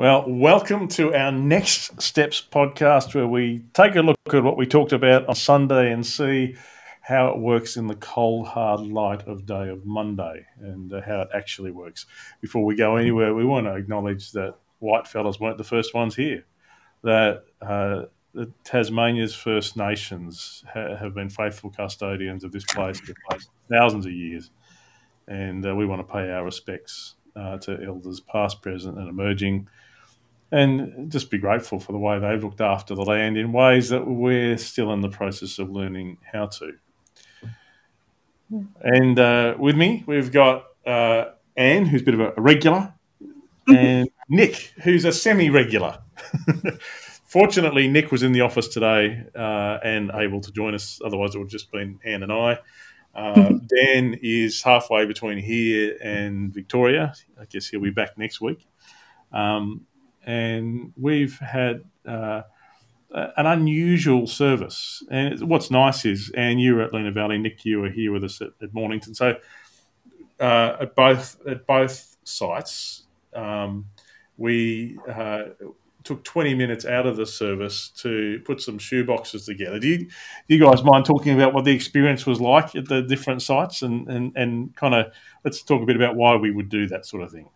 Well, welcome to our Next Steps podcast, where we take a look at what we talked about on Sunday and see how it works in the cold, hard light of day of Monday and uh, how it actually works. Before we go anywhere, we want to acknowledge that white fellas weren't the first ones here. That uh, the Tasmania's First Nations ha- have been faithful custodians of this place for thousands of years, and uh, we want to pay our respects uh, to elders past, present, and emerging, and just be grateful for the way they've looked after the land in ways that we're still in the process of learning how to. And uh, with me, we've got uh, Anne, who's a bit of a regular, and Nick, who's a semi regular. Fortunately, Nick was in the office today uh, and able to join us. Otherwise, it would have just been Anne and I. Uh, Dan is halfway between here and Victoria. I guess he'll be back next week. Um, and we've had uh, an unusual service. And what's nice is, Anne, you were at Lenah Valley, Nick, you were here with us at, at Mornington. So uh, at both at both sites, um, we uh, took 20 minutes out of the service to put some shoe boxes together. Do you, do you guys mind talking about what the experience was like at the different sites and, and, and kind of let's talk a bit about why we would do that sort of thing?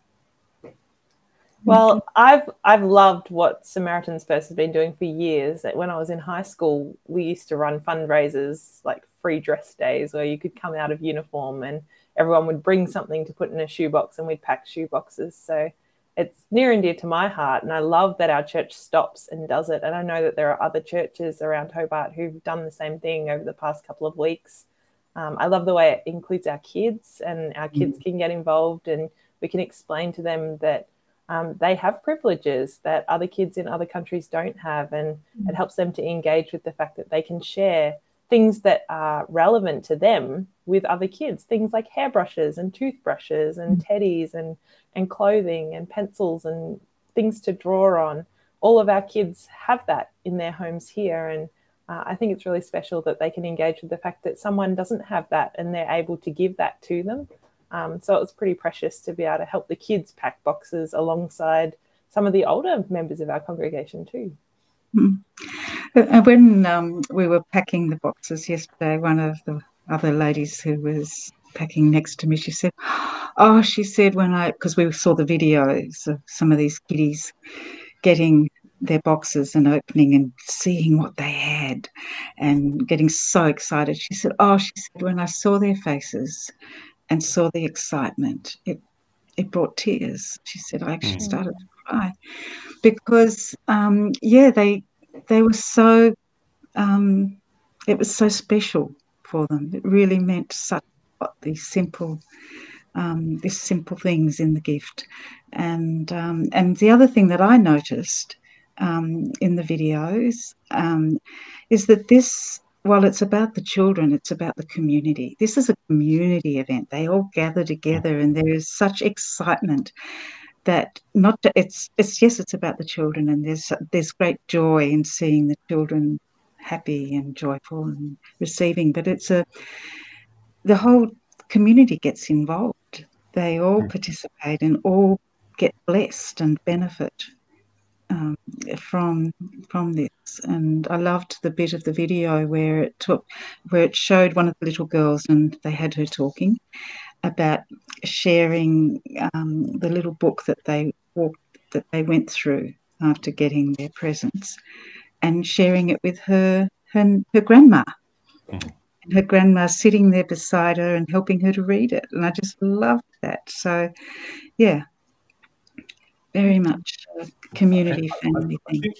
Well, I've I've loved what Samaritan's Purse has been doing for years. When I was in high school, we used to run fundraisers like free dress days where you could come out of uniform and everyone would bring something to put in a shoebox and we'd pack shoeboxes. So it's near and dear to my heart. And I love that our church stops and does it. And I know that there are other churches around Hobart who've done the same thing over the past couple of weeks. Um, I love the way it includes our kids, and our kids mm. can get involved, and we can explain to them that um, they have privileges that other kids in other countries don't have. And mm. it helps them to engage with the fact that they can share things that are relevant to them with other kids, things like hairbrushes and toothbrushes and mm. teddies and and clothing and pencils and things to draw on. All of our kids have that in their homes here. And uh, I think it's really special that they can engage with the fact that someone doesn't have that and they're able to give that to them. Um, so it was pretty precious to be able to help the kids pack boxes alongside some of the older members of our congregation too. Mm. When um, we were packing the boxes yesterday, one of the other ladies who was packing next to me, she said, Oh, she said, when I, because we saw the videos of some of these kiddies getting their boxes and opening and seeing what they had and getting so excited. She said, Oh, she said, when I saw their faces and saw the excitement, it, it brought tears. She said, I actually mm. started to cry because, um, yeah, they, they were so, um, it was so special for them. It really meant such these simple um, these simple things in the gift. And um, and the other thing that I noticed um, in the videos um, is that this, while it's about the children, it's about the community. This is a community event. They all gather together, and there is such excitement that not to, it's it's yes, it's about the children, and there's there's great joy in seeing the children happy and joyful and receiving, but it's a the whole community gets involved. They all mm. participate and all get blessed and benefit um, from from this. And I loved the bit of the video where it took where it showed one of the little girls and they had her talking about sharing um, the little book that they walked that they went through after getting their presents and sharing it with her her, her grandma. Mm-hmm and her grandma sitting there beside her and helping her to read it. And I just loved that. So, yeah, very much a community family I, I, think,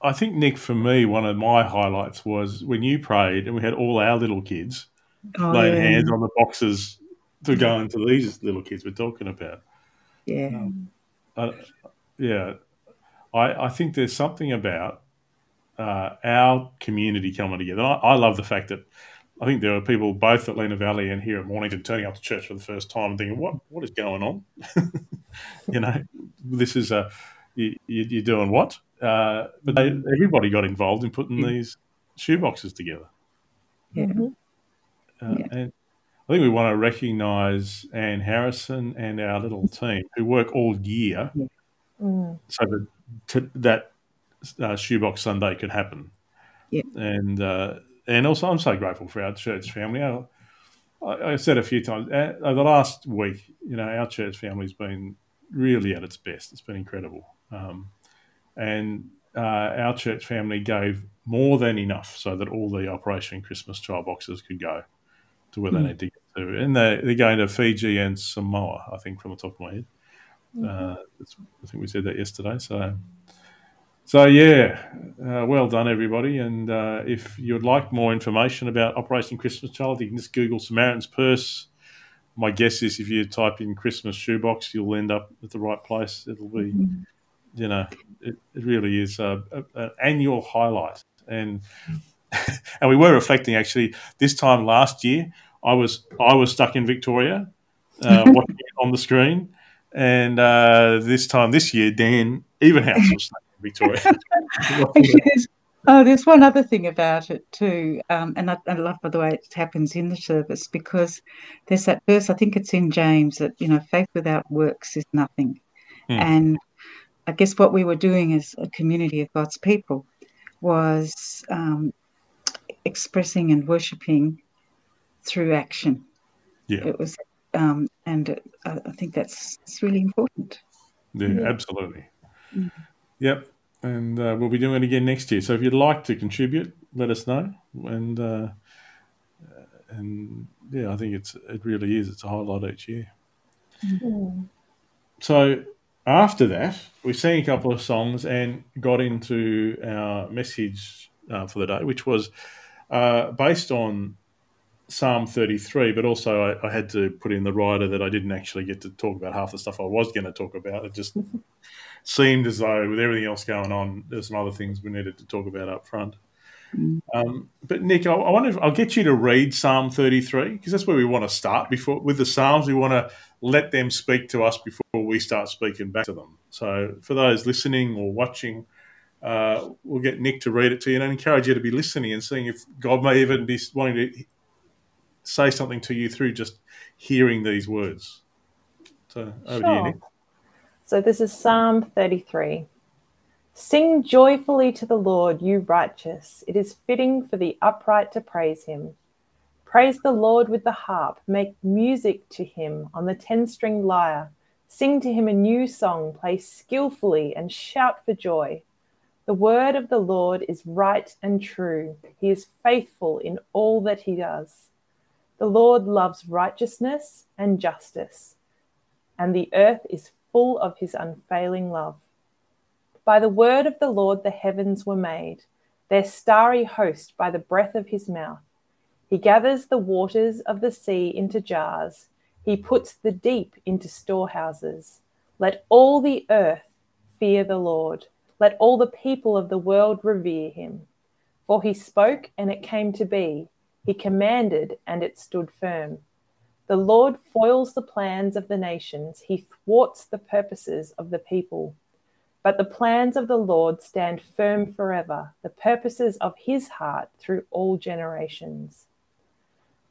I think, Nick, for me, one of my highlights was when you prayed and we had all our little kids oh, laying yeah. hands on the boxes to go into these little kids we're talking about. Yeah. Um, uh, yeah. I, I think there's something about uh, our community coming together. I, I, love the fact that I think there are people both at Lenah Valley and here at Mornington turning up to church for the first time and thinking, "What what is going on?" you know, this is a you, are doing what? Uh, but they, everybody got involved in putting these shoe boxes together. Yeah. Mm-hmm. Uh, yeah. And I think we want to recognise Anne Harrison and our little team who work all year Mm. so that to, that uh, shoebox Sunday could happen. Yeah. And uh, and also, I'm so grateful for our church family. I, I, said a few times uh, over the last week, you know, our church family's been really at its best. It's been incredible. Um, and uh, our church family gave more than enough so that all the Operation Christmas child boxes could go to where they Mm. need to get to. And they, they're going to Fiji and Samoa, I think, from the top of my head. Uh, I think we said that yesterday. So, so yeah, uh, well done, everybody. And uh, if you'd like more information about Operation Christmas Child, you can just Google Samaritan's Purse. My guess is if you type in Christmas shoebox, you'll end up at the right place. It'll be, you know, it, it really is a, a, an annual highlight. And and we were reflecting actually this time last year. I was I was stuck in Victoria, uh, watching it on the screen, and uh, this time this year, Dan Evenhouse was stuck Victoria. Actually, there's, oh, there's one other thing about it too, um, and I, I love by the way it happens in the service because there's that verse. I think it's in James that you know faith without works is nothing, Hmm. and I guess what we were doing as a community of God's people was um, expressing and worshiping through action. yeah, It was, um, and it, I, I think that's it's really important. yeah, Yeah. absolutely. Mm. Yep, and uh, we'll be doing it again next year. So if you'd like to contribute, let us know. And uh, and yeah, I think it's it really is. It's a highlight each year. Mm. So after that, we sang a couple of songs and got into our message uh, for the day, which was uh, based on Psalm 33, but also I, I had to put in the rider that I didn't actually get to talk about half the stuff I was going to talk about. It just seemed as though, with everything else going on, there's some other things we needed to talk about up front. Um, but Nick, I, I wonder if I'll get you to read Psalm 33 because that's where we want to start. Before with the Psalms, we want to let them speak to us before we start speaking back to them. So for those listening or watching, uh, we'll get Nick to read it to you and I encourage you to be listening and seeing if God may even be wanting to say something to you through just hearing these words. So over to you, Nick. So this is Psalm 33. Sing joyfully to the Lord, you righteous. It is fitting for the upright to praise him. Praise the Lord with the harp. Make music to him on the ten stringed lyre. Sing to him a new song. Play skillfully and shout for joy. The word of the Lord is right and true. He is faithful in all that he does. The Lord loves righteousness and justice, and the earth is full of his unfailing love. By the word of the Lord the heavens were made, their starry host by the breath of his mouth. He gathers the waters of the sea into jars, he puts the deep into storehouses. Let all the earth fear the Lord, let all the people of the world revere him. For he spoke, and it came to be, he commanded, and it stood firm. The Lord foils the plans of the nations, he thwarts the purposes of the people. But the plans of the Lord stand firm forever, the purposes of his heart through all generations.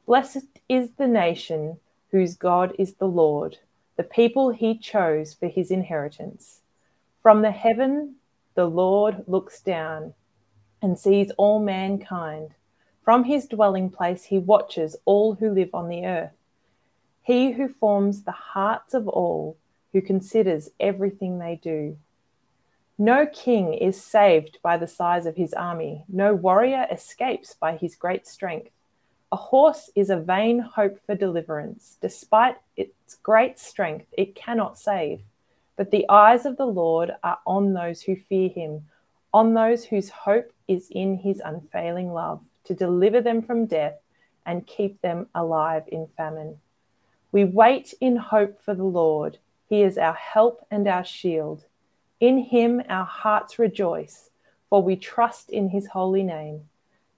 Blessed is the nation whose God is the Lord, the people he chose for his inheritance. From the heaven, the Lord looks down and sees all mankind. From his dwelling place, he watches all who live on the earth. He who forms the hearts of all, who considers everything they do. No king is saved by the size of his army, no warrior escapes by his great strength. A horse is a vain hope for deliverance. Despite its great strength, it cannot save. But the eyes of the Lord are on those who fear him, on those whose hope is in his unfailing love, to deliver them from death and keep them alive in famine. We wait in hope for the Lord. He is our help and our shield. In him our hearts rejoice, for we trust in his holy name.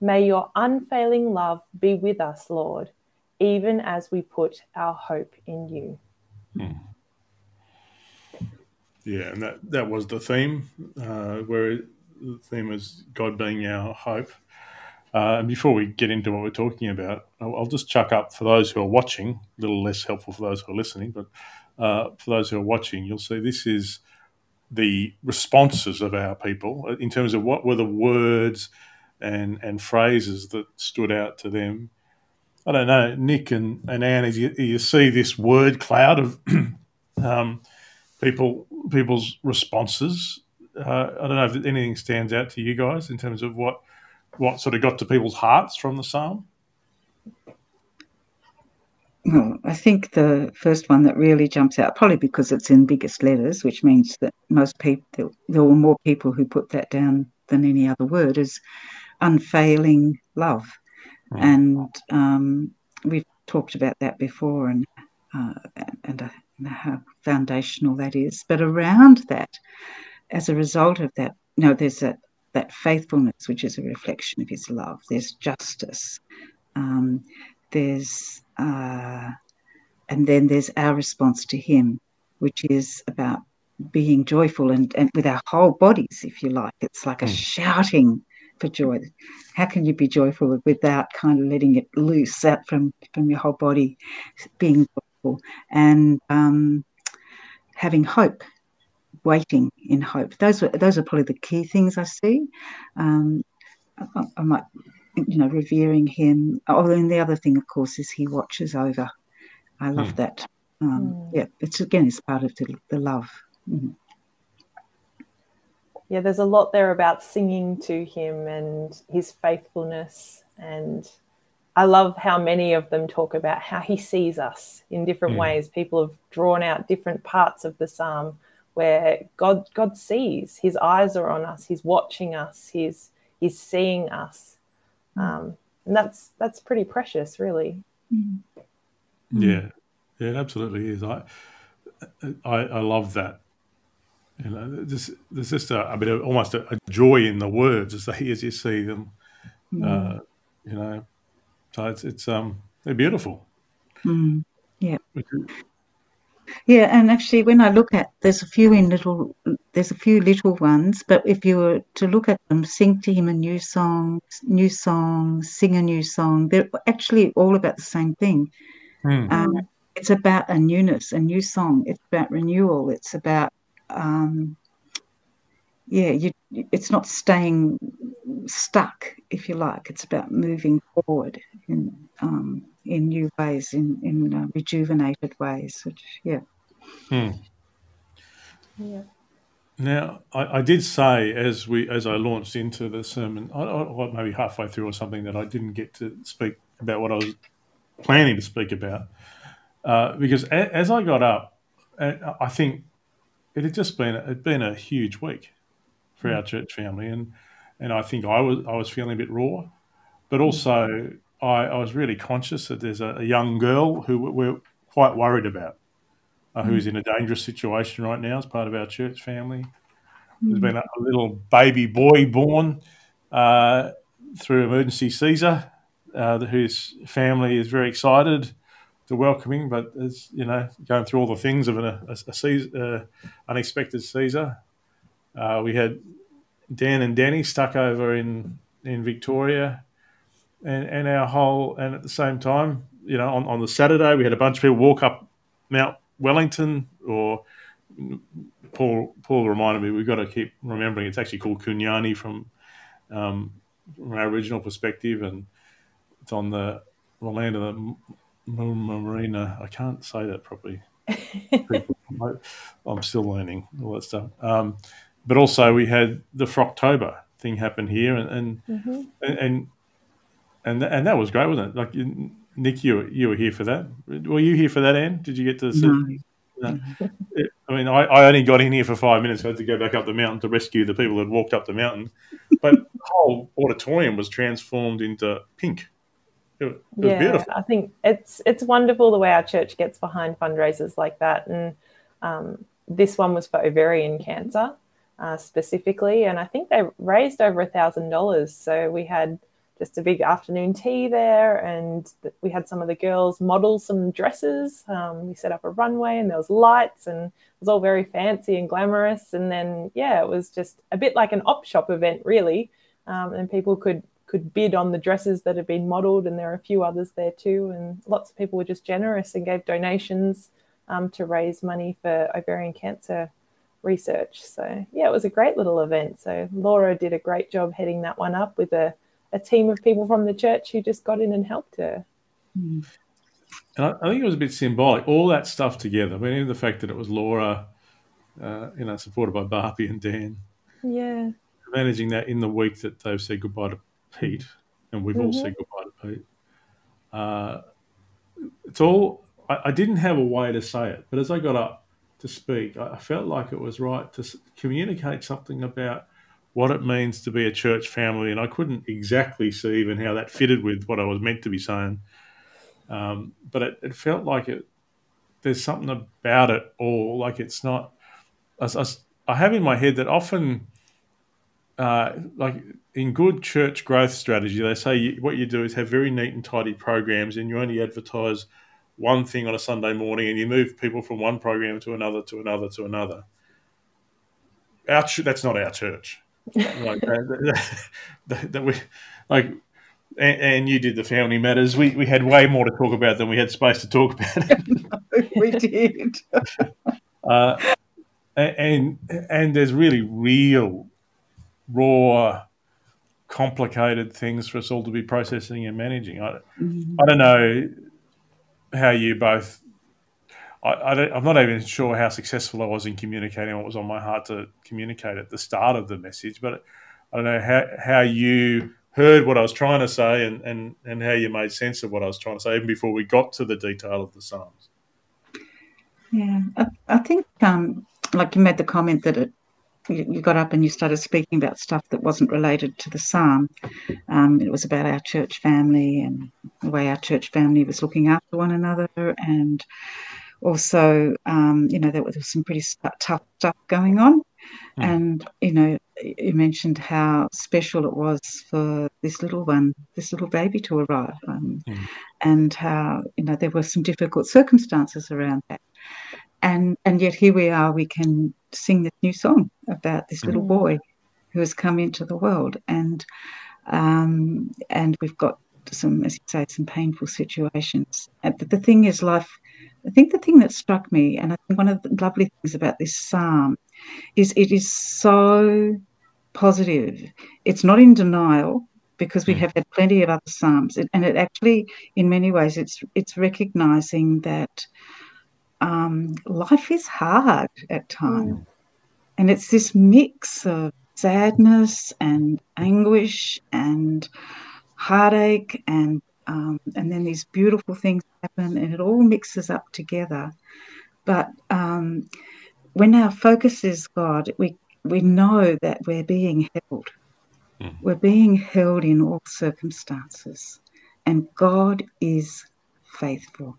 May your unfailing love be with us, Lord, even as we put our hope in you. Yeah, and that, that was the theme, uh, where the theme is God being our hope. Uh, and before we get into what we're talking about, I'll, I'll just chuck up for those who are watching, a little less helpful for those who are listening, but uh, for those who are watching, you'll see this is the responses of our people uh, in terms of what were the words and and phrases that stood out to them. I don't know, Nick and, and Anne, as you, you see this word cloud of um, people people's responses. Uh, I don't know if anything stands out to you guys in terms of what what sort of got to people's hearts from the psalm. Well, I think the first one that really jumps out, probably because it's in biggest letters, which means that most people, there were more people who put that down than any other word, is unfailing love. Mm. And um, we've talked about that before and, uh, and, uh, and how foundational that is. But around that, as a result of that, you know, there's that, that faithfulness, which is a reflection of his love. There's justice. Um, there's uh, and then there's our response to him, which is about being joyful and, and with our whole bodies, if you like. It's like a mm. shouting for joy. How can you be joyful without kind of letting it loose out from, from your whole body, being joyful and um, having hope, waiting in hope. Those are those are probably the key things I see. Um, I, I might you know, revering him. Oh, and the other thing, of course, is he watches over. I love mm. that. Um, mm. Yeah, it's again, it's part of the, the love. Mm. Yeah, there's a lot there about singing to him and his faithfulness. And I love how many of them talk about how he sees us in different hmm. ways. People have drawn out different parts of the psalm where God God sees. His eyes are on us. He's watching us. He's he's seeing us um, and that's that's pretty precious, really. Mm-hmm. Yeah, yeah, it absolutely is. I I, I love that. You know, there's, there's just a, a bit of almost a, a, joy in the words as they as you see them. Mm. Uh, you know, so it's it's um they're beautiful. Mm. Yeah. Yeah, and actually, when I look at there's a few in little there's a few little ones, but if you were to look at them, sing to him a new song, new song, sing a new song, they're actually all about the same thing. Mm. Um, it's about a newness, a new song. It's about renewal. It's about um, yeah, you, it's not staying stuck, if you like. It's about moving forward in um, in new ways, in in uh, rejuvenated ways. Which yeah. Hmm. Yeah. Now, I, I, did say as we as I launched into the sermon, I, I, maybe halfway through or something, that I didn't get to speak about what I was planning to speak about, uh, because a, as I got up, I think it had just been it had been a huge week for mm. our church family, and and I think I was I was feeling a bit raw, but also I, I was really conscious that there's a, a young girl who we're quite worried about uh, who's mm. in a dangerous situation right now as part of our church family. There's been a, a little baby boy born uh, through emergency Caesar, uh, whose family is very excited to welcome him, but is you know going through all the things of an, a, a Caesar, uh, unexpected Caesar. Uh, we had Dan and Danny stuck over in in Victoria, and and our whole and at the same time, you know, on, on the Saturday we had a bunch of people walk up Mount Wellington or Paul Paul reminded me we've got to keep remembering it's actually called kunanyi from um, from our original perspective, and it's on the, the land of the Marina. I can't say that properly. I'm still learning all that stuff. Um, but also we had the Frocktober thing happen here, and and, mm-hmm. and and and and that was great, wasn't it? Like Nick, you you were here for that. Were you here for that, Anne? Did you get to? See? No. no. I mean, I, I, only got in here for five minutes. I had to go back up the mountain to rescue the people that walked up the mountain. But the whole auditorium was transformed into pink. It, it yeah, beautiful. I think it's it's wonderful the way our church gets behind fundraisers like that. And um, this one was for ovarian cancer uh, specifically, and I think they raised over a thousand dollars. So we had just a big afternoon tea there, and we had some of the girls model some dresses. Um, we set up a runway, and there was lights, and it was all very fancy and glamorous. And then, yeah, it was just a bit like an op shop event, really. Um, and people could could bid on the dresses that had been modeled, and there are a few others there too. And lots of people were just generous and gave donations um, to raise money for ovarian cancer research. So yeah, it was a great little event. So Laura did a great job heading that one up with a, a team of people from the church who just got in and helped her. And I, I think it was a bit symbolic, all that stuff together. I mean, even the fact that it was Laura, uh, you know, supported by Barbie and Dan. Yeah. Managing that in the week that they've said goodbye to Pete, and we've all said goodbye to Pete. Uh, it's all, I, I didn't have a way to say it, but as I got up to speak, I, I felt like it was right to communicate something about what it means to be a church family, and I couldn't exactly see even how that fitted with what I was meant to be saying. Um, but it, it felt like it. There's something about it all. Like it's not. I, I, I have in my head that often, uh, like in good church growth strategy, they say you, what you do is have very neat and tidy programs, and you only advertise one thing on a Sunday morning, and you move people from one program to another, to another, to another. Our that's not our church. Like that, that, that we like and, and, you did the family matters. We we had way more to talk about than we had space to talk about. we did. uh, and and there's really real, raw, complicated things for us all to be processing and managing. I mm-hmm. I don't know how you both. I, am not even sure how successful I was in communicating what was on my heart to communicate at the start of the message, but I don't know how how you heard what I was trying to say and, and, and how you made sense of what I was trying to say even before we got to the detail of the Psalms. Yeah, I, I think, um, like you made the comment that it, you, you, got up and you started speaking about stuff that wasn't related to the Psalm. Um, it was about our church family and the way our church family was looking after one another and also, um, you know, there was some pretty tough stuff going on. Mm. And, you know, you mentioned how special it was for this little one, this little baby to arrive, um, mm. and how, you know, there were some difficult circumstances around that. And, and yet here we are, we can sing this new song about this little mm. boy who has come into the world. And, um, and we've got some, as you say, some painful situations. But the thing is, life I think the thing that struck me, and I think one of the lovely things about this psalm, is it is so positive. It's not in denial because we hmm. have had plenty of other psalms, and it actually, in many ways, it's it's recognizing that um, life is hard at times, mm. and it's this mix of sadness and anguish and heartache and um, and then these beautiful things happen, and it all mixes up together. But um, when our focus is God, we we know that we're being held. Mm. We're being held in all circumstances, and God is faithful,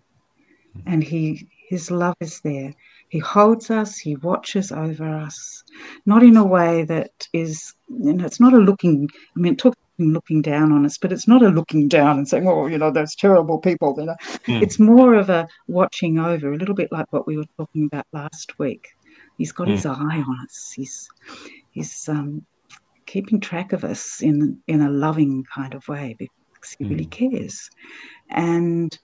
mm. and He His love is there. He holds us. He watches over us, not in a way that is, you know, it's not a looking. I mean, talk looking down on us, but it's not a looking down and saying, "Oh, you know, those terrible people." You know, mm. it's more of a watching over, a little bit like what we were talking about last week. He's got mm. his eye on us. He's he's um, keeping track of us in in a loving kind of way because he mm. really hmm. cares, and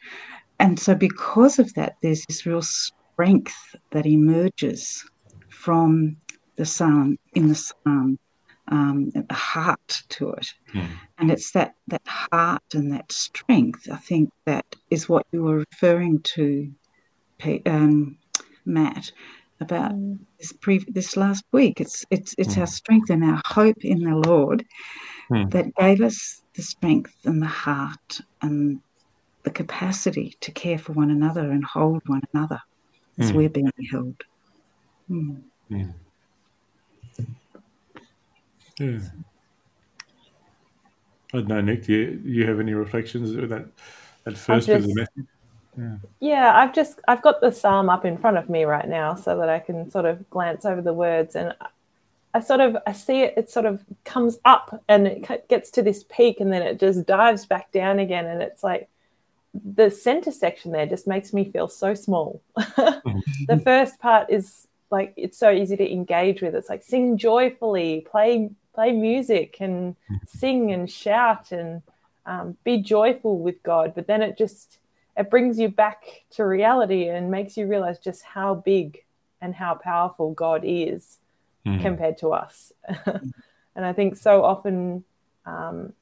and so because of that, there's this real strength that emerges from the psalm in the psalm um, a heart to it. Mm. And it's that, that heart and that strength, I think, that is what you were referring to, um, Matt, about mm. this, pre- this last week. It's, it's, it's mm. our strength and our hope in the Lord hmm. that gave us the strength and the heart and the capacity to care for one another and hold one another as hmm. we're being held. Hmm. Yeah. I don't know, Nick. Do you, do you have any reflections with that that first just, bit of the message? Yeah. yeah, I've just I've got the psalm up in front of me right now so that I can sort of glance over the words and I sort of I see it it sort of comes up and it gets to this peak and then it just dives back down again and it's like the center section there just makes me feel so small. Mm-hmm. the first part is like it's so easy to engage with. It's like sing joyfully, play play music, and mm-hmm. sing and shout and um, be joyful with God. But then it just it brings you back to reality and makes you realize just how big and how powerful God is Mm. compared to us. and I think so often um,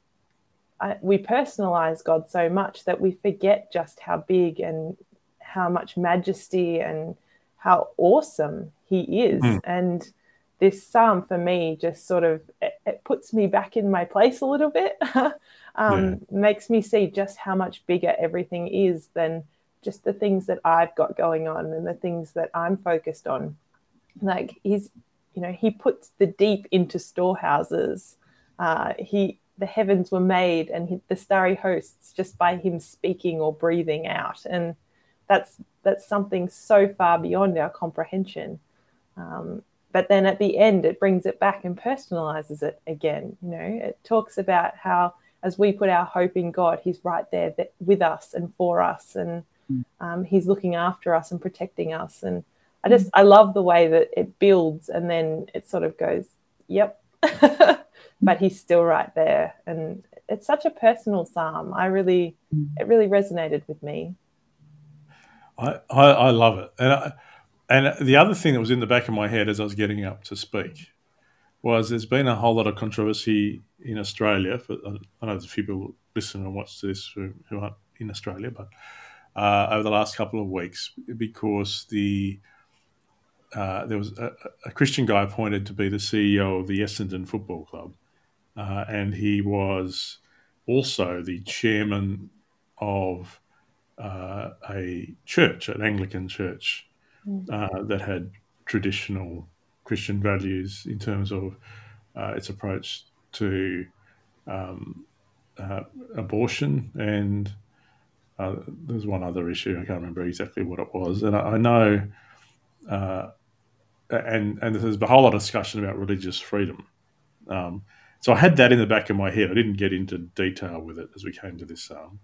I, we personalize God so much that we forget just how big and how much majesty and how awesome He is. Mm. And this psalm for me just sort of it, it puts me back in my place a little bit. um, Makes me see just how much bigger everything is than just the things that I've got going on and the things that I'm focused on. Like he's, you know, he puts the deep into storehouses. Uh, he, the heavens were made, and he, the starry hosts just by him speaking or breathing out, and that's that's something so far beyond our comprehension. Um, but then at the end, it brings it back and personalizes it again. You know, it talks about how as we put our hope in God, He's right there that, with us and for us, and um, He's looking after us and protecting us. And I just I love the way that it builds and then it sort of goes, yep, but He's still right there, and it's such a personal psalm. I really it really resonated with me. I, I, I love it. And, I, and the other thing that was in the back of my head as I was getting up to speak was there's been a whole lot of controversy in Australia. For, I know there's a few people listen and watch this who, who aren't in Australia, but uh, over the last couple of weeks because the uh, there was a, a, Christian guy appointed to be the CEO of the Essendon Football Club, uh, and he was also the chairman of uh, a church, an Anglican church, uh, that had traditional Christian values in terms of uh, its approach to um, uh, abortion and uh, there's one other issue I can't remember exactly what it was, and I, I know, uh, and and there's a whole lot of discussion about religious freedom. Um, so I had that in the back of my head. I didn't get into detail with it as we came to this psalm.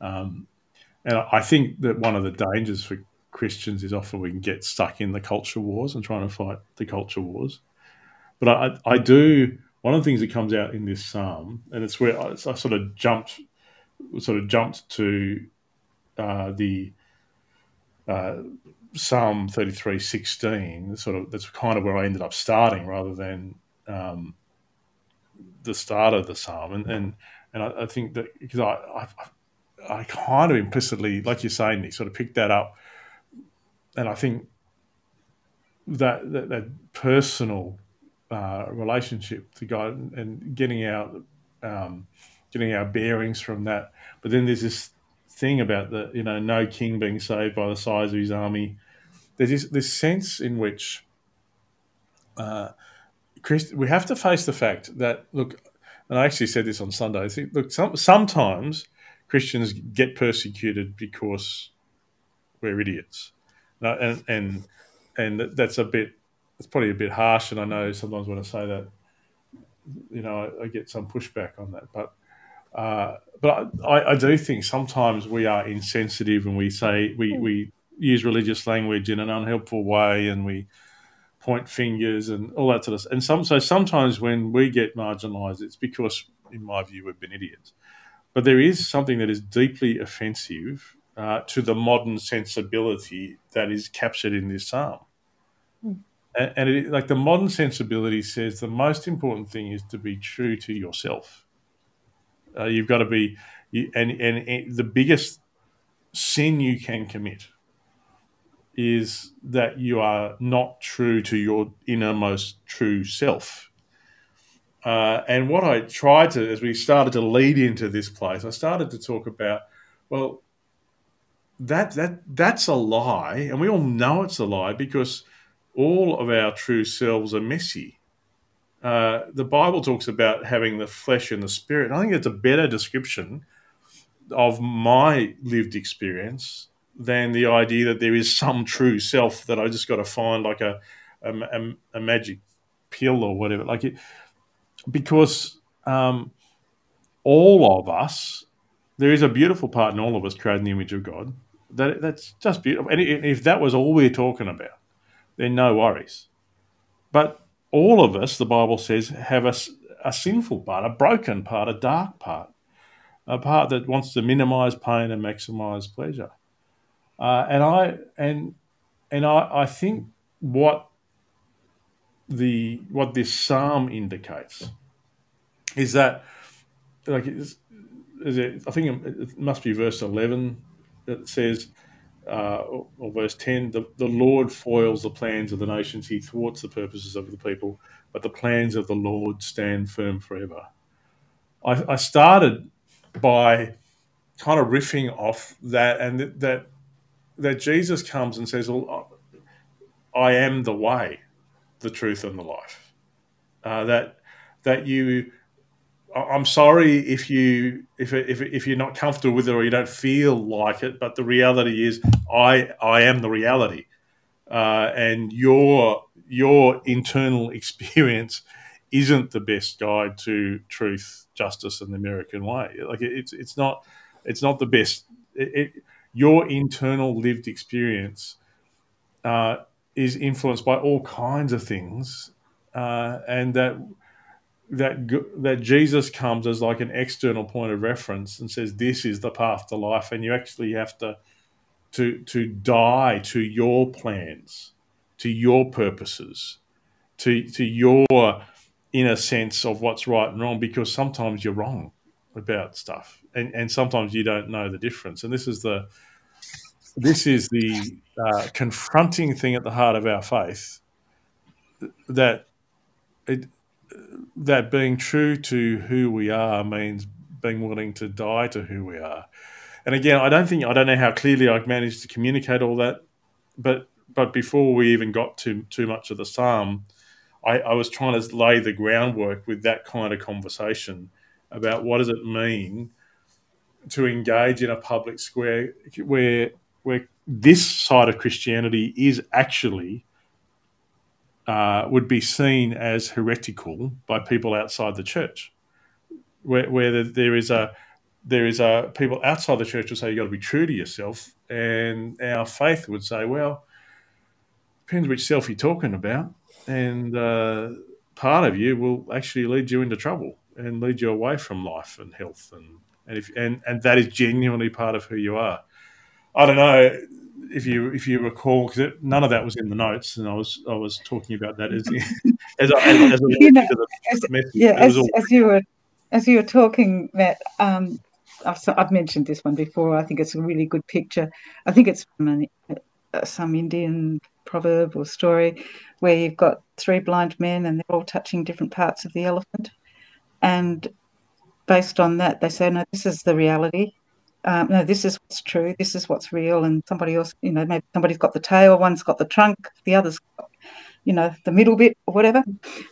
Um, and I think that one of the dangers for Christians is often we can get stuck in the culture wars and trying to fight the culture wars. But I, I do. One of the things that comes out in this psalm, and it's where I, I sort of jumped, sort of jumped to uh, the uh, Psalm thirty three sixteen. Sort of that's kind of where I ended up starting rather than um, the start of the psalm. And and, and I, I think that because I, I I kind of implicitly, like you're saying, Nick, sort of picked that up, and I think that that, that personal uh, relationship to God and, and getting our um, getting our bearings from that. But then there's this thing about the you know no king being saved by the size of his army. There's this, this sense in which uh, Christ, we have to face the fact that look, and I actually said this on Sunday. I think look, some, sometimes Christians get persecuted because we're idiots, and and and that's a bit. It's probably a bit harsh, and I know sometimes when I say that, you know, I, I get some pushback on that. But uh, but I, I, do think sometimes we are insensitive, and we say we we use religious language in an unhelpful way, and we point fingers and all that sort of. Stuff. And some so sometimes when we get marginalised, it's because, in my view, we've been idiots. But there is something that is deeply offensive uh, to the modern sensibility that is captured in this psalm. Mm. And, and it, like the modern sensibility says, the most important thing is to be true to yourself. Uh, you've got to be, you, and, and, and the biggest sin you can commit is that you are not true to your innermost true self. Uh, and what I tried to, as we started to lead into this place, I started to talk about, well, that that that's a lie, and we all know it's a lie because all of our true selves are messy. Uh, the Bible talks about having the flesh and the spirit. I think it's a better description of my lived experience than the idea that there is some true self that I just got to find like a a, a, a magic pill or whatever. Like it, because um, all of us, there is a beautiful part in all of us created in the image of God. That that's just beautiful. And if that was all we're talking about, then no worries. But all of us, the Bible says, have a, a sinful part, a broken part, a dark part, a part that wants to minimize pain and maximize pleasure. Uh, and I and and I, I think what the what this psalm indicates is that like is, is it, I think it must be verse eleven that says. Uh, or, or verse 10 the, the Lord foils the plans of the nations, he thwarts the purposes of the people, but the plans of the Lord stand firm forever. I, I started by kind of riffing off that and that, that that Jesus comes and says, "Well, I am the way, the truth, and the life." Uh, that that you, I'm sorry if you if if if you're not comfortable with it or you don't feel like it, but the reality is, I I am the reality, uh, and your your internal experience isn't the best guide to truth, justice, and the American way. Like it, it's it's not it's not the best. It, it, your internal lived experience uh, is influenced by all kinds of things, uh, and that that that Jesus comes as like an external point of reference and says this is the path to life, and you actually have to to to die to your plans, to your purposes, to to your inner sense of what's right and wrong, because sometimes you're wrong about stuff, and and sometimes you don't know the difference, and this is the this is the uh, confronting thing at the heart of our faith that it, that being true to who we are means being willing to die to who we are. And again, I don't think I don't know how clearly I've managed to communicate all that, but but before we even got to too much of the psalm, I, I was trying to lay the groundwork with that kind of conversation about what does it mean to engage in a public square where where this side of Christianity is actually uh, would be seen as heretical by people outside the church, where, where there is a there is a people outside the church will say you've got to be true to yourself, and our faith would say, well, depends which self you're talking about, and uh, part of you will actually lead you into trouble and lead you away from life and health, and and if and and that is genuinely part of who you are. I don't know if you if you recall because none of that was in the notes, and I was I was talking about that as as, as, as, you know, as yeah as, all... as, you were as you were talking, Matt. Um, I've, I've mentioned this one before. I think it's a really good picture. I think it's from an, uh, some Indian proverb or story where you've got three blind men and they're all touching different parts of the elephant, and based on that, they say, "No, this is the reality." Um, no, this is what's true, this is what's real, and somebody else, you know, maybe somebody's got the tail, one's got the trunk, the other's got, you know, the middle bit or whatever.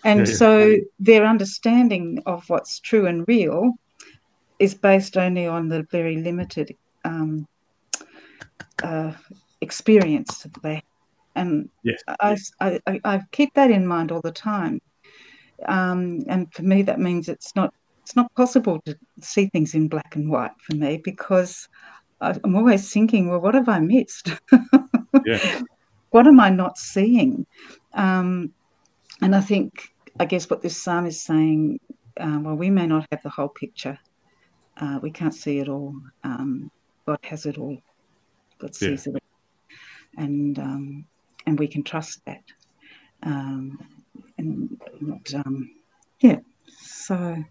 And yeah, so their understanding of what's true and real is based only on the very limited um, uh, experience that they have. And yes. I, I, I, keep that in mind all the time. Um, and for me, that means it's not it's not possible to see things in black and white for me because I'm always thinking, well, what have I missed? yeah. What am I not seeing? Um, and I think, I guess, what this psalm is saying, uh, well, we may not have the whole picture. Uh, we can't see it all. Um, God has it all. God sees yeah. it, all. and um, and we can trust that. Um, and, and um, yeah, so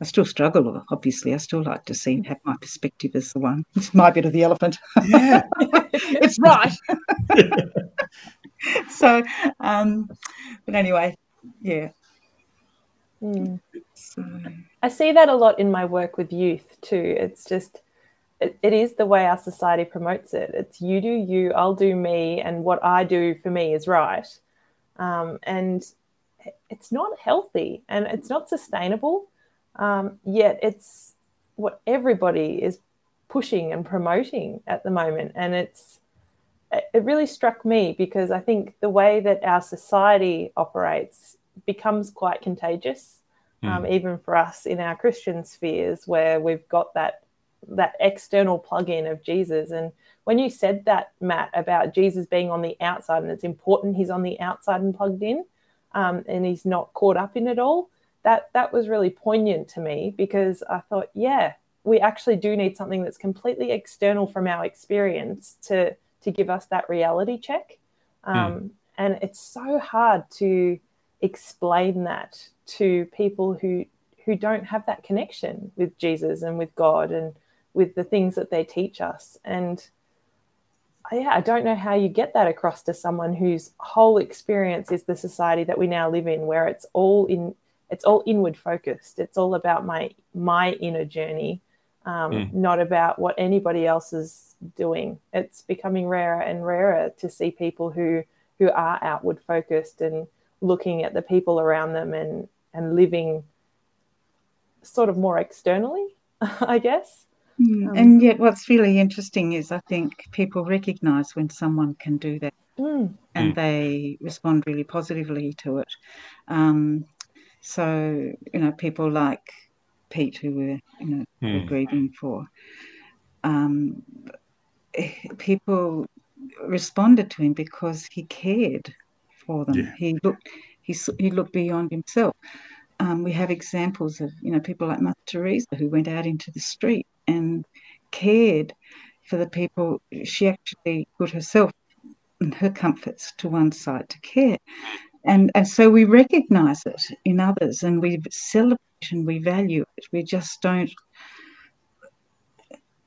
I still struggle. Obviously, I still like to see have my perspective as the one. It's my bit of the elephant. Yeah, it's right. so, um, but anyway, yeah. Mm. So. I see that a lot in my work with youth too. It's just, it, it is the way our society promotes it. It's you do you, I'll do me, and what I do for me is right. Um, and it's not healthy and it's not sustainable um, yet it's what everybody is pushing and promoting at the moment. And it's it really struck me because I think the way that our society operates becomes quite contagious, mm. um, even for us in our Christian spheres, where we've got that that external plug-in of Jesus. And when you said that, Matt, about Jesus being on the outside, and it's important he's on the outside and plugged in, um, and he's not caught up in it all that that was really poignant to me because I thought, yeah, we actually do need something that's completely external from our experience to to give us that reality check. Hmm. Um, mm. and it's so hard to explain that to people who who don't have that connection with Jesus and with God and with the things that they teach us. And yeah, I don't know how you get that across to someone whose whole experience is the society that we now live in, where it's all in it's all inward focused. It's all about my my inner journey, um, mm. not about what anybody else is doing. It's becoming rarer and rarer to see people who who are outward focused and looking at the people around them and and living sort of more externally, I guess. Mm. Um, and yet, what's really interesting is I think people recognize when someone can do that mm. and mm. they respond really positively to it. Um, so, you know, people like Pete, who we're, you know, we're mm. grieving for, um, people responded to him because he cared for them. Yeah. He looked he, he looked beyond himself. Um, we have examples of you know people like Mother Teresa who went out into the street and cared for the people. She actually put herself and her comforts to one side to care, and and so we recognise it in others and we celebrate and we value it. We just don't.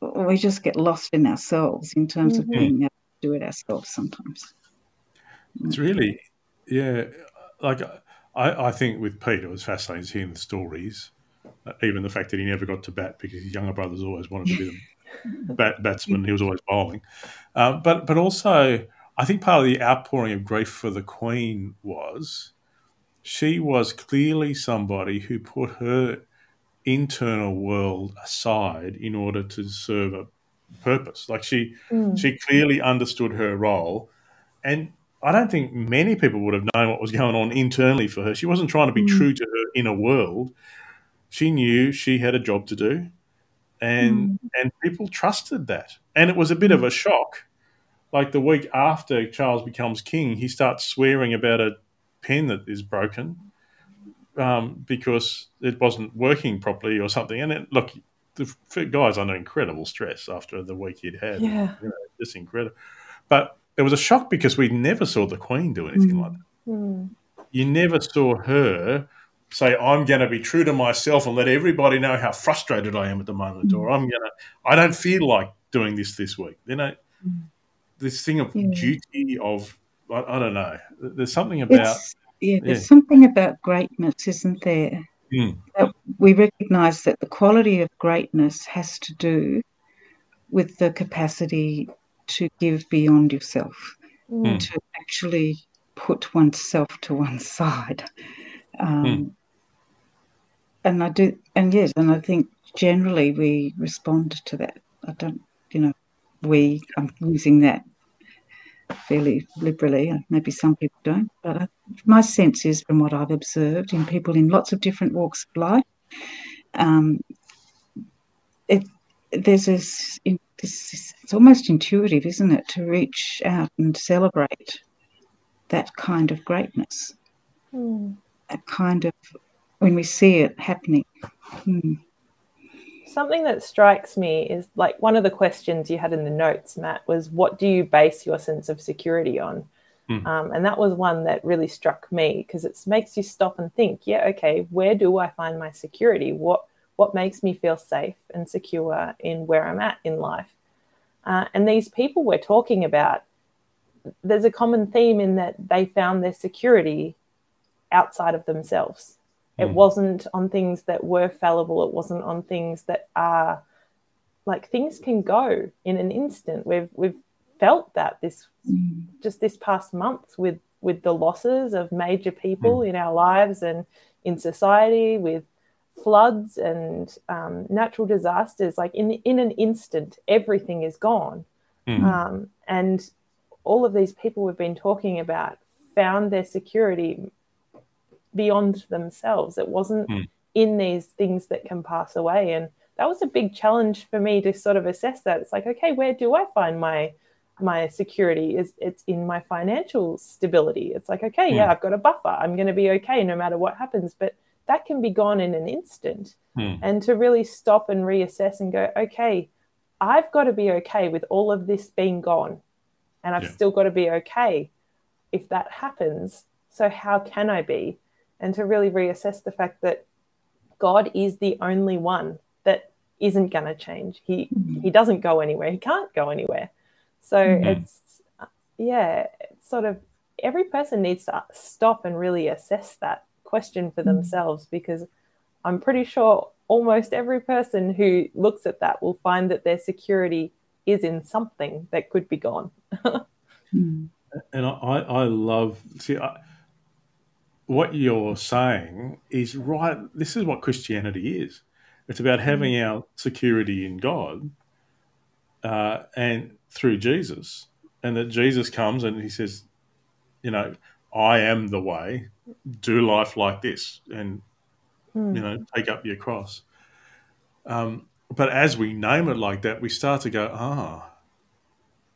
We just get lost in ourselves in terms mm-hmm. of being able to do it ourselves sometimes. It's really, yeah, like I, I think with Pete, it was fascinating hearing the stories, uh, even the fact that he never got to bat because his younger brothers always wanted to be the bat, batsman. He was always bowling, uh, but but also I think part of the outpouring of grief for the Queen was she was clearly somebody who put her internal world aside in order to serve a purpose. Like she mm. she clearly understood her role, and I don't think many people would have known what was going on internally for her. She wasn't trying to be mm. true to her inner world. She knew she had a job to do, and mm. and people trusted that. And it was a bit of a shock. Like the week after Charles becomes king, he starts swearing about a pen that is broken um, because it wasn't working properly or something. And it, look, the guy's under incredible stress after the week he'd had. Yeah, you know, just incredible. But it was a shock because we never saw the Queen do anything mm. like that. Mm. You never saw her say, "I'm going to be true to myself and let everybody know how frustrated I am at the moment," mm. or "I'm going to, I don't feel like doing this this week." You know, mm. This thing of yeah. duty of I, I, don't know. There's something about yeah, there's something about greatness, isn't there? Mm. we recognise that the quality of greatness has to do with the capacity to give beyond yourself, mm. to actually put oneself to one side. Um, mm. And I do, and yes, and I think generally we respond to that. I don't, you know, we, I'm using that fairly liberally. Maybe some people don't, but I, my sense is from what I've observed in people in lots of different walks of life, um, it, there's this this, it's almost intuitive, isn't it, to reach out and celebrate that kind of greatness, mm. that kind of when we see it happening. Mm. Something that strikes me is like one of the questions you had in the notes, Matt, was what do you base your sense of security on? Mm. Um, and that was one that really struck me because it makes you stop and think, yeah, okay, where do I find my security? What what makes me feel safe and secure in where I'm at in life. Uh, and these people we're talking about, there's a common theme in that they found their security outside of themselves. Mm. It hmm. wasn't on things that were fallible, it wasn't on things that are like things can go in an instant. We've we've felt that this mm. just this past month with with the losses of major people mm. in our lives and in society with floods and um, natural disasters, like in in an instant, everything is gone. Mm. Um, and all of these people we've been talking about found their security beyond themselves. It wasn't mm. in these things that can pass away, and that was a big challenge for me to sort of assess that. It's like, okay, where do I find my my security is it's in my financial stability it's like okay mm. yeah i've got a buffer i'm going to be okay no matter what happens but that can be gone in an instant. Hmm. And to really stop and reassess and go, okay, I've got to be okay with all of this being gone. And I've yeah. still got to be okay if that happens, so how can I be? And to really reassess the fact that God is the only one that isn't going to change. He mm-hmm. he doesn't go anywhere. He can't go anywhere. So mm-hmm. it's yeah, it's sort of every person needs to stop and really assess that question for mm-hmm. themselves because I'm pretty sure almost every person who looks at that will find that their security is in something that could be gone. mm. And I, I love see I, what you're saying is right. This is what Christianity is. It's about having mm. our security in God uh, and through Jesus, and that Jesus comes and he says, you know, I am the way. Do life like this, and mm. you know, take up your cross. Um, but as we name it like that, we start to go, ah,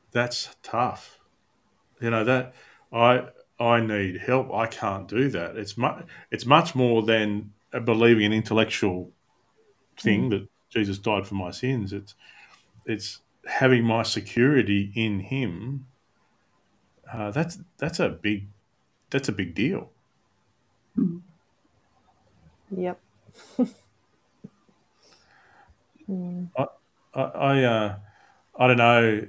that's tough. You know that I I need help. I can't do that. It's much it's much more than believing an intellectual thing mm. that Jesus died for my sins. It's it's having my security in Him. Uh, that's that's a big that's a big deal. Yep. mm. I I I, uh, I don't know.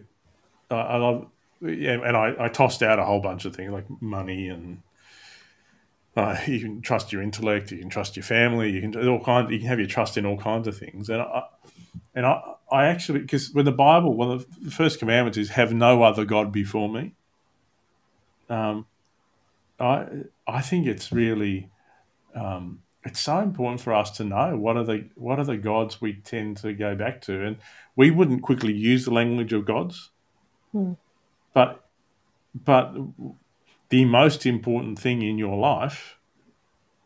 I, I love and I, I tossed out a whole bunch of things like money and uh, you can trust your intellect, you can trust your family, you can all kind, you can have your trust in all kinds of things. And I, and I, I actually because when the Bible, one of the first commandments is have no other god before me. Um, I I think it's really um, it's so important for us to know what are the what are the gods we tend to go back to, and we wouldn't quickly use the language of gods. Hmm. But but the most important thing in your life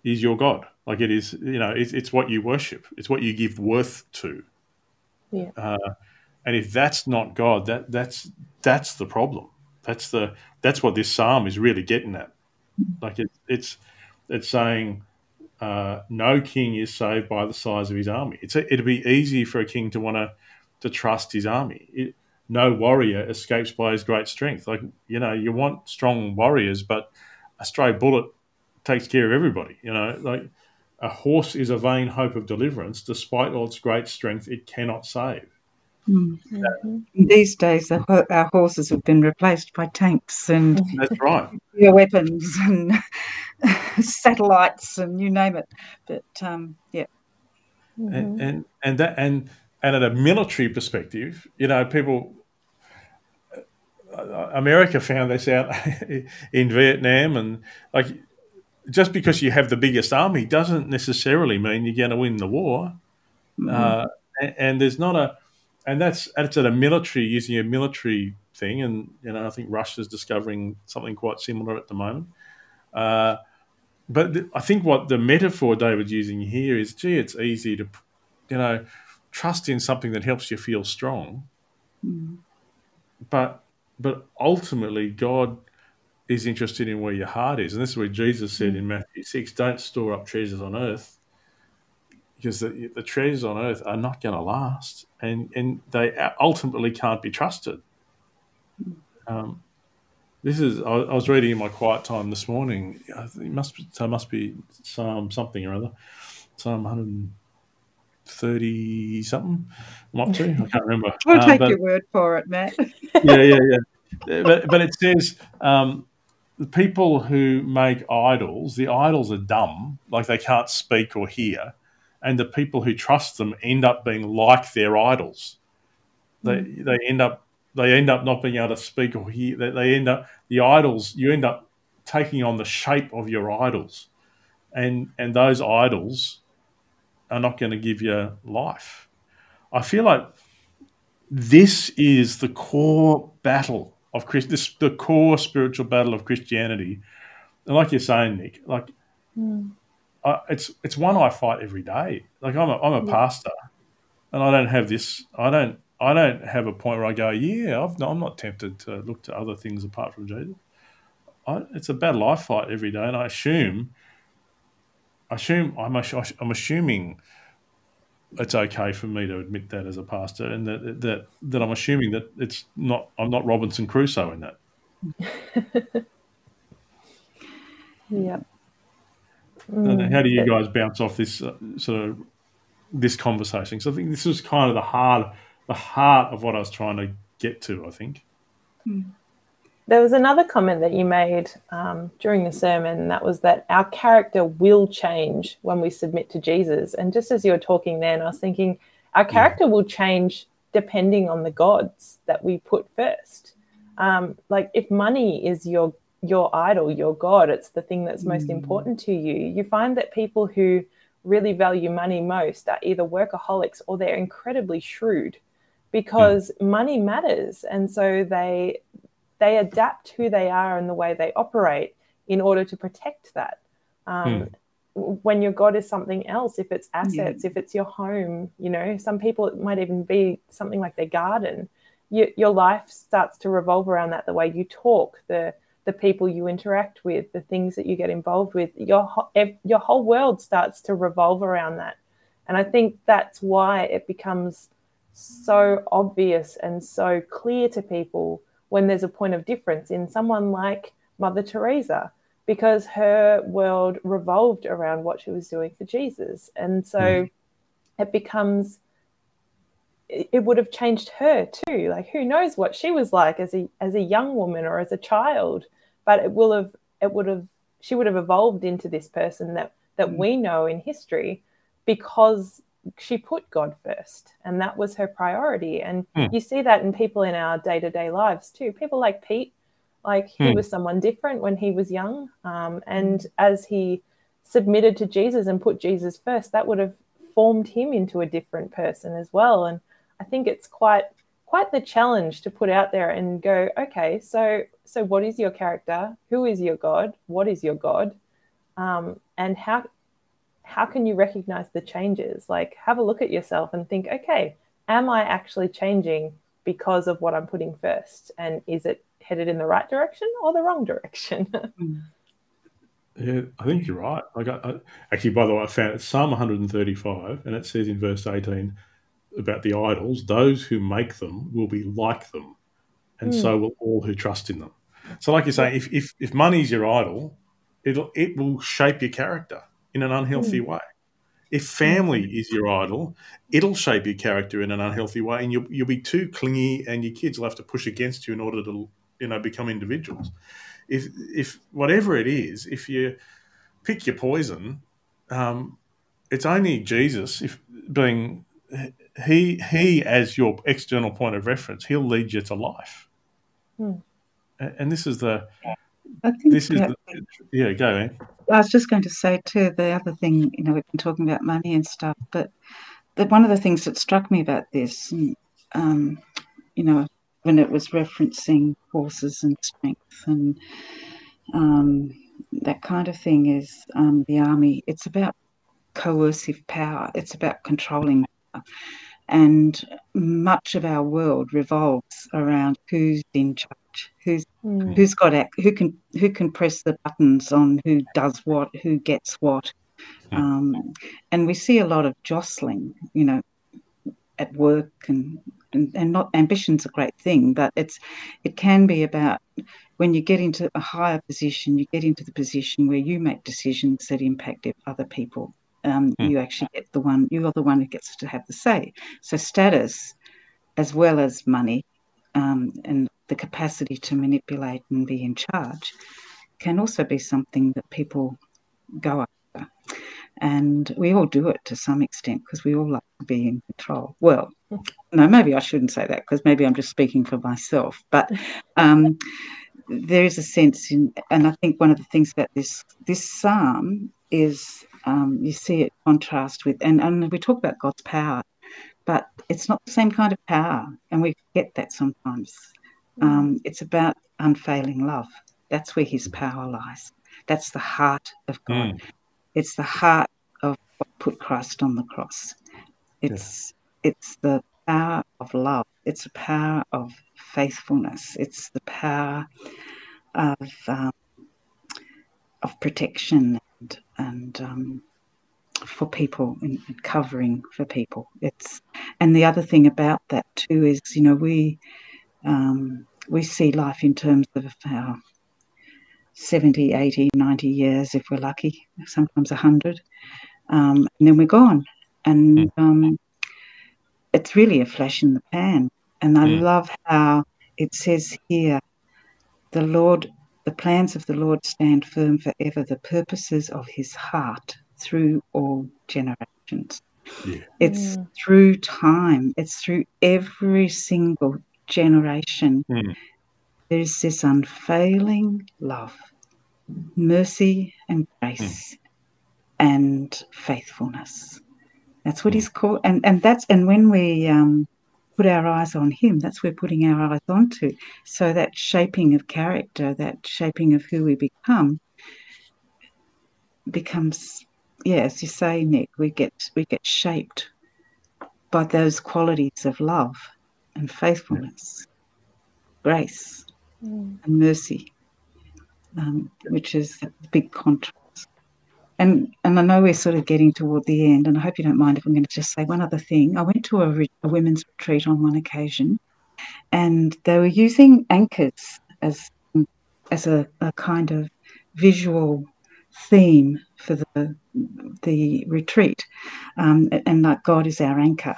is your God. Like it is, you know, it's, it's what you worship. It's what you give worth to. Yeah. Uh, and if that's not God, that that's that's the problem. That's the that's what this psalm is really getting at. Like it, it's it's saying uh, no king is saved by the size of his army. It's a, it'd be easy for a king to want to to trust his army. It, no warrior escapes by his great strength. Like, you know, you want strong warriors, but a stray bullet takes care of everybody. You know, like a horse is a vain hope of deliverance. Despite all its great strength, it cannot save. Mm-hmm. These days, our horses have been replaced by tanks and that's right, weapons and satellites and you name it. But um, yeah, mm-hmm. and, and and that and and at a military perspective, you know, people America found this out in Vietnam, and like just because you have the biggest army doesn't necessarily mean you're going to win the war. Mm-hmm. Uh, and, and, there's not a, and that's that's at a military using a military thing, and you know I think Russia's discovering something quite similar at the moment. Uh, but th- I think what the metaphor David's using here is, gee, it's easy to, you know, trust in something that helps you feel strong. Mm-hmm. But but ultimately, God is interested in where your heart is. And this is where Jesus said in Matthew 6 don't store up treasures on earth because the, the treasures on earth are not going to last and, and they ultimately can't be trusted. Um, this is, I, I, was reading in my quiet time this morning. It must be, so must be Psalm something or other, Psalm 100 thirty something. I'm up to. I can't remember. We'll uh, take but, your word for it, Matt. yeah, yeah, yeah. But but it says um, the people who make idols, the idols are dumb, like they can't speak or hear, and the people who trust them end up being like their idols. They mm. they end up they end up not being able to speak or hear. They, they end up the idols. You end up taking on the shape of your idols, and and those idols are not going to give you life. I feel like this is the core battle of Christ, this the core spiritual battle of Christianity. And like you're saying, Nick, like mm. I, it's it's one I fight every day. Like I'm a I'm a yeah. pastor, and I don't have this. I don't I don't have a point where I go, yeah, I've, I'm not tempted to look to other things apart from Jesus. I, it's a battle I fight every day, and I assume assume I'm, I'm assuming it's okay for me to admit that as a pastor, and that that that I'm assuming that it's not I'm not Robinson Crusoe in that. Yeah. Mm. How do you guys bounce off this uh, sort of this conversation? So I think this was kind of the heart, the heart of what I was trying to get to. I think. Mm. There was another comment that you made um, during the sermon, that was that our character will change when we submit to Jesus. And just as you were talking then, I was thinking our character yeah. will change depending on the gods that we put first. Um, like if money is your your idol, your god, it's the thing that's most mm. important to you. You find that people who really value money most are either workaholics or they're incredibly shrewd because mm. money matters, and so they they adapt who they are and the way they operate in order to protect that. Um, mm. When your God is something else, if it's assets, yeah. if it's your home, you know, some people it might even be something like their garden. You, your life starts to revolve around that. The way you talk, the the people you interact with, the things that you get involved with, your your whole world starts to revolve around that. And I think that's why it becomes so obvious and so clear to people when there's a point of difference in someone like Mother Teresa, because her world revolved around what she was doing for Jesus. And so mm. it becomes it would have changed her too. Like who knows what she was like as a as a young woman or as a child, but it will have it would have she would have evolved into this person that that mm. we know in history because she put God first, and that was her priority. And mm. you see that in people in our day to day lives too. People like Pete, like he mm. was someone different when he was young, um, and as he submitted to Jesus and put Jesus first, that would have formed him into a different person as well. And I think it's quite quite the challenge to put out there and go, okay, so so what is your character? Who is your God? What is your God? Um, and how how can you recognize the changes? Like, have a look at yourself and think, okay, am I actually changing because of what I'm putting first? And is it headed in the right direction or the wrong direction? yeah, I think you're right. Like, I, I, actually, by the way, I found it Psalm 135, and it says in verse 18 about the idols, those who make them will be like them, and mm. so will all who trust in them. So, like you say, if, if, if money's your idol, it'll it will shape your character in an unhealthy mm. way. If family mm. is your idol, it'll shape your character in an unhealthy way, and you'll you'll be too clingy, and your kids will have to push against you in order to you know become individuals. If if whatever it is, if you pick your poison, um, it's only Jesus. If being he he as your external point of reference, he'll lead you to life. Mm. And this is the I think this is the, yeah. Go. Eh? I was just going to say too. The other thing, you know, we've been talking about money and stuff, but that one of the things that struck me about this, um, you know, when it was referencing forces and strength and um, that kind of thing, is um, the army. It's about coercive power. It's about controlling. Power. And much of our world revolves around who's in charge who's mm. who's got who can who can press the buttons on who does what, who gets what, um, and we see a lot of jostling, you know, at work and, and and not ambition's a great thing, but it's it can be about when you get into a higher position, you get into the position where you make decisions that impact other people. Um, mm. You actually get the one you are the one who gets to have the say. So status, as well as money, um, and the capacity to manipulate and be in charge can also be something that people go after. And we all do it to some extent because we all like to be in control. Well, no, maybe I shouldn't say that because maybe I'm just speaking for myself. But um, there is a sense in, and I think one of the things about this this psalm is um, you see it contrast with, and, and we talk about God's power, but it's not the same kind of power, and we get that sometimes. Um, it's about unfailing love. That's where his power lies. That's the heart of God. Mm. It's the heart of what put Christ on the cross. It's yeah. it's the power of love. It's the power of faithfulness. It's the power of um, of protection and, and um, for people and, and covering for people. It's and the other thing about that too is you know we um, we see life in terms of our 70, 80, 90 years if we're lucky, sometimes 100. Um, and then we're gone. And Mm. um, it's really a flash in the pan. And I Mm. love how it says here the Lord, the plans of the Lord stand firm forever, the purposes of his heart through all generations. Yeah. It's Mm. through time, it's through every single generation. Mm. There's this unfailing love, mercy, and grace, and faithfulness. That's what Mm. he's called, and and that's and when we um, put our eyes on him, that's what we're putting our eyes onto. So that shaping of character, that shaping of who we become, becomes yeah, as you say, Nick, we get we get shaped by those qualities of love and faithfulness, grace Mm. and mercy, um, which is a big contrast. And and I know we're sort of getting toward the end, and I hope you don't mind if I'm going to just say one other thing. I went to a, re- a women's retreat on one occasion, and they were using anchors as as a, a kind of visual theme for the the retreat, um, and like God is our anchor,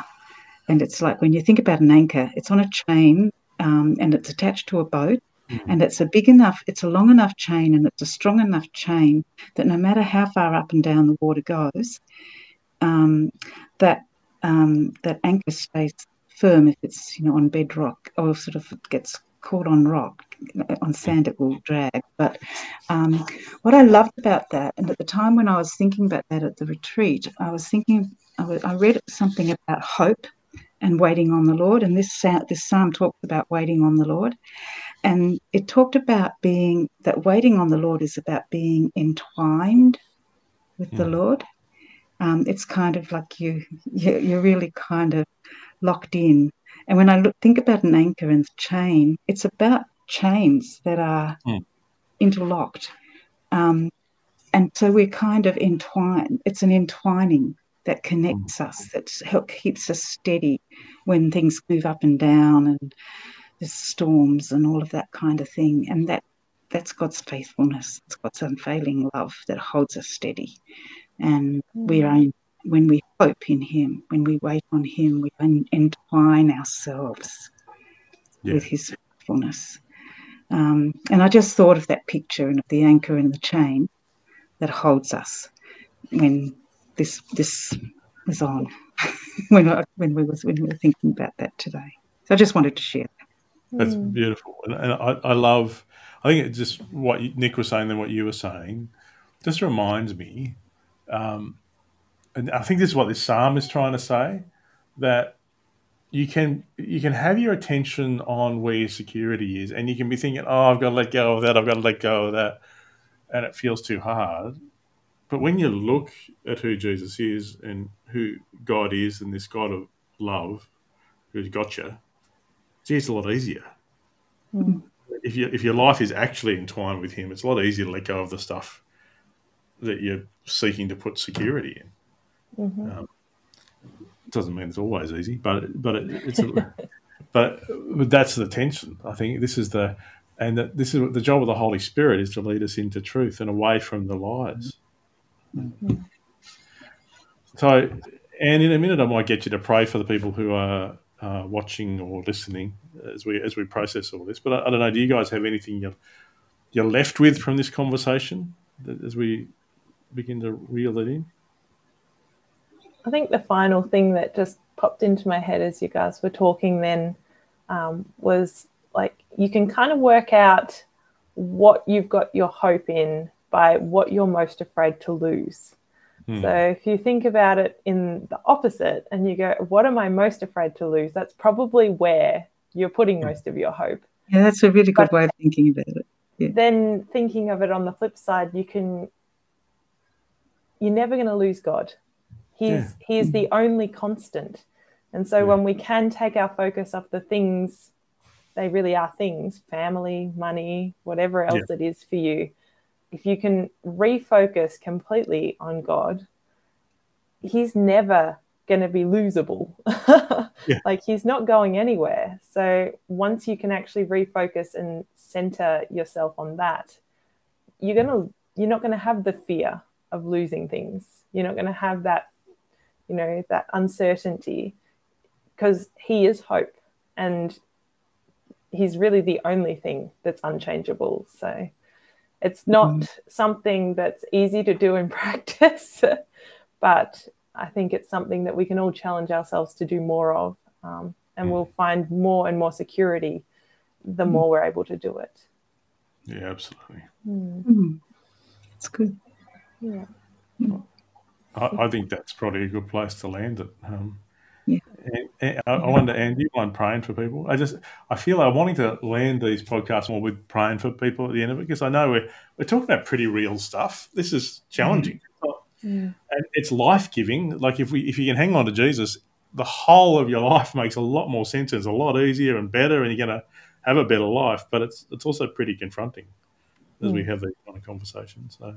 and it's like when you think about an anchor, it's on a chain um, and it's attached to a boat, Mm. and it's a big enough, it's a long enough chain, and it's a strong enough chain that no matter how far up and down the water goes, um, that um, that anchor stays firm if it's you know on bedrock or sort of gets caught on rock on sand it will drag but um, what i loved about that and at the time when i was thinking about that at the retreat i was thinking i, was, I read something about hope and waiting on the lord. And this this psalm talks about waiting on the lord. And it talked about being that waiting on the lord is about being entwined with the Mm. lord. Um, it's kind of like you, you you're really kind of locked in. And when i look, think about an anchor and chain it's about chains that are Mm. interlocked. Um, and so we're kind of entwined it's an entwining that connects us that help keeps us steady when things move up and down and there's storms and all of that kind of thing. And that that's god's faithfulness. It's god's unfailing love that holds us steady. And we are in, when we hope in him when we wait on him we entwine ourselves Yeah. with his faithfulness. Um, and i just thought of that picture and of the anchor and the chain that holds us when this this was on when I, when we was when we were thinking about that today so i just wanted to share that. That's Mm. beautiful, and, and I, I love. I think it just what Nick was saying and what you were saying just reminds me, um, and I think this is what this psalm is trying to say that you can you can have your attention on where your security is, and you can be thinking, "Oh, I've got to let go of that. I've got to let go of that," and it feels too hard. But when you look at who Jesus is and who God is, and this God of love who's got you, gee, it's a lot easier Mm. if you if your life is actually entwined with him, it's a lot easier to let go of the stuff that you're seeking to put security in. Mhm. It doesn't mean it's always easy, but but it, it's a, but but that's the tension. I think this is the and that this is the job of the Holy Spirit is to lead us into truth and away from the lies. Mhm. So, and in a minute, I might get you to pray for the people who are uh, watching or listening as we as we process all this. But I, I don't know. Do you guys have anything you're, you're left with from this conversation as we begin to reel it in? I think the final thing that just popped into my head as you guys were talking then um, was like you can kind of work out what you've got your hope in by what you're most afraid to lose. Hmm. So if you think about it in the opposite and you go, what am I most afraid to lose? That's probably where you're putting most of your hope. yeah that's a really good But- way of thinking about it Then thinking of it on the flip side, you can you're never going to lose God. He's Yeah. he's the only constant. And so Yeah. when we can take our focus off the things they really are things, family, money, whatever else it is for you, if you can refocus completely on God, he's never going to be losable. Yeah. Like he's not going anywhere. So once you can actually refocus and center yourself on that, you're gonna you're not gonna have the fear of losing things. You're not gonna have that, you know, that uncertainty because he is hope and he's really the only thing that's unchangeable. So it's not mm. something that's easy to do in practice, but I think it's something that we can all challenge ourselves to do more of. Um, and mm. we'll find more and more security the mm. more we're able to do it. Yeah, absolutely. Mm. That's good. Yeah. I, I, think that's probably a good place to land it. Um, yeah. I, I wonder, Anne, do you mind praying for people? I just, I feel like wanting to land these podcasts more with praying for people at the end of it because I know we're we're talking about pretty real stuff. This is challenging, mm. and it's life giving. Like if we if you can hang on to Jesus, the whole of your life makes a lot more sense. It's a lot easier and better, and you're going to have a better life. But it's it's also pretty confronting as mm. we have these kind of conversations. So,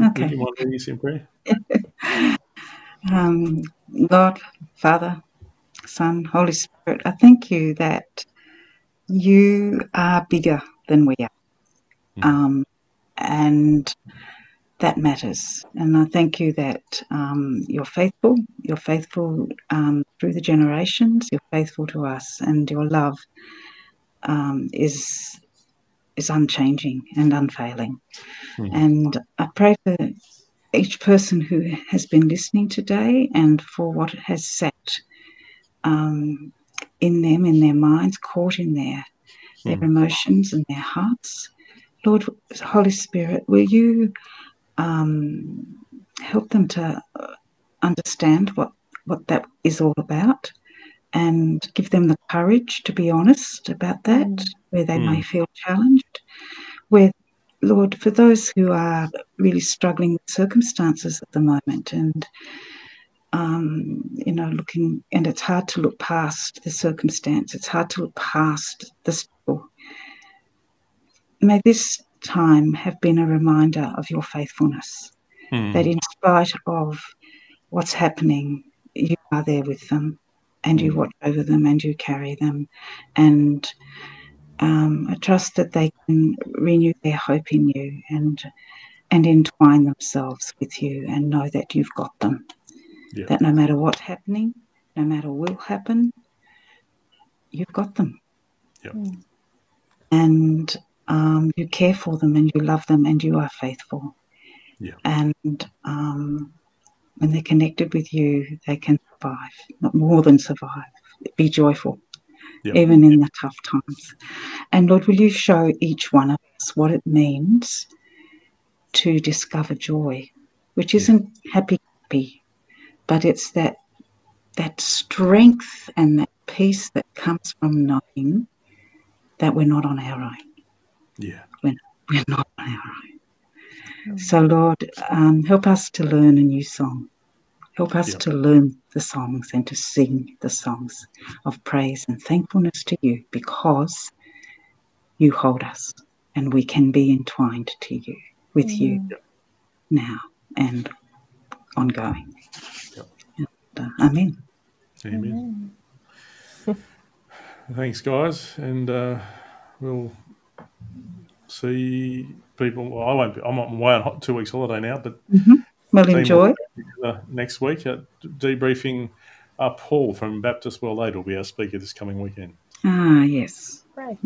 okay. do you want to lead us in prayer? um, God, Father, Son, Holy Spirit, I thank you that you are bigger than we are. Mm. Um, and that matters. And I thank you that um, you're faithful. You're faithful um, through the generations. You're faithful to us, and your love um, is is unchanging and unfailing. Mm. And I pray for each person who has been listening today, and for what has sat um, in them, in their minds, caught in their their mm. emotions and their hearts. Lord, Holy Spirit, will you um, help them to uh, understand what, what that is all about and give them the courage to be honest about that, mm. where they mm. may feel challenged. Where, Lord, for those who are really struggling with circumstances at the moment and um, you know, looking, and it's hard to look past the circumstance. It's hard to look past the struggle. May this time have been a reminder of your faithfulness. Mm. That in spite of what's happening, you are there with them and you hmm. watch over them and you carry them. And um, I trust that they can renew their hope in you and and entwine themselves with you and know that you've got them. Yeah. That no matter what's happening, no matter what will happen, you've got them. Yeah. And um, you care for them and you love them and you are faithful. Yeah. And um, when they're connected with you, they can survive, not more than survive, be joyful, yep. even in the tough times. And Lord, will you show each one of us what it means to discover joy, which isn't yeah. happy, happy, but it's that that strength and that peace that comes from knowing that we're not on our own. Yeah. We're, we're not on our own. Mm. So, Lord, um, help us to learn a new song. Help us yep. to learn the songs and to sing the songs of praise and thankfulness to you because you hold us and we can be entwined to you with mm. you yep. now and ongoing. Yep. And, uh, amen. Amen. amen. Thanks, guys, and uh, we'll see people. Well, I won't. Be, I'm away on two weeks holiday now, but mm-hmm. Well, enjoy next week at debriefing. Uh, Paul from Baptist World Aid will be our speaker this coming weekend. Ah, yes. Right.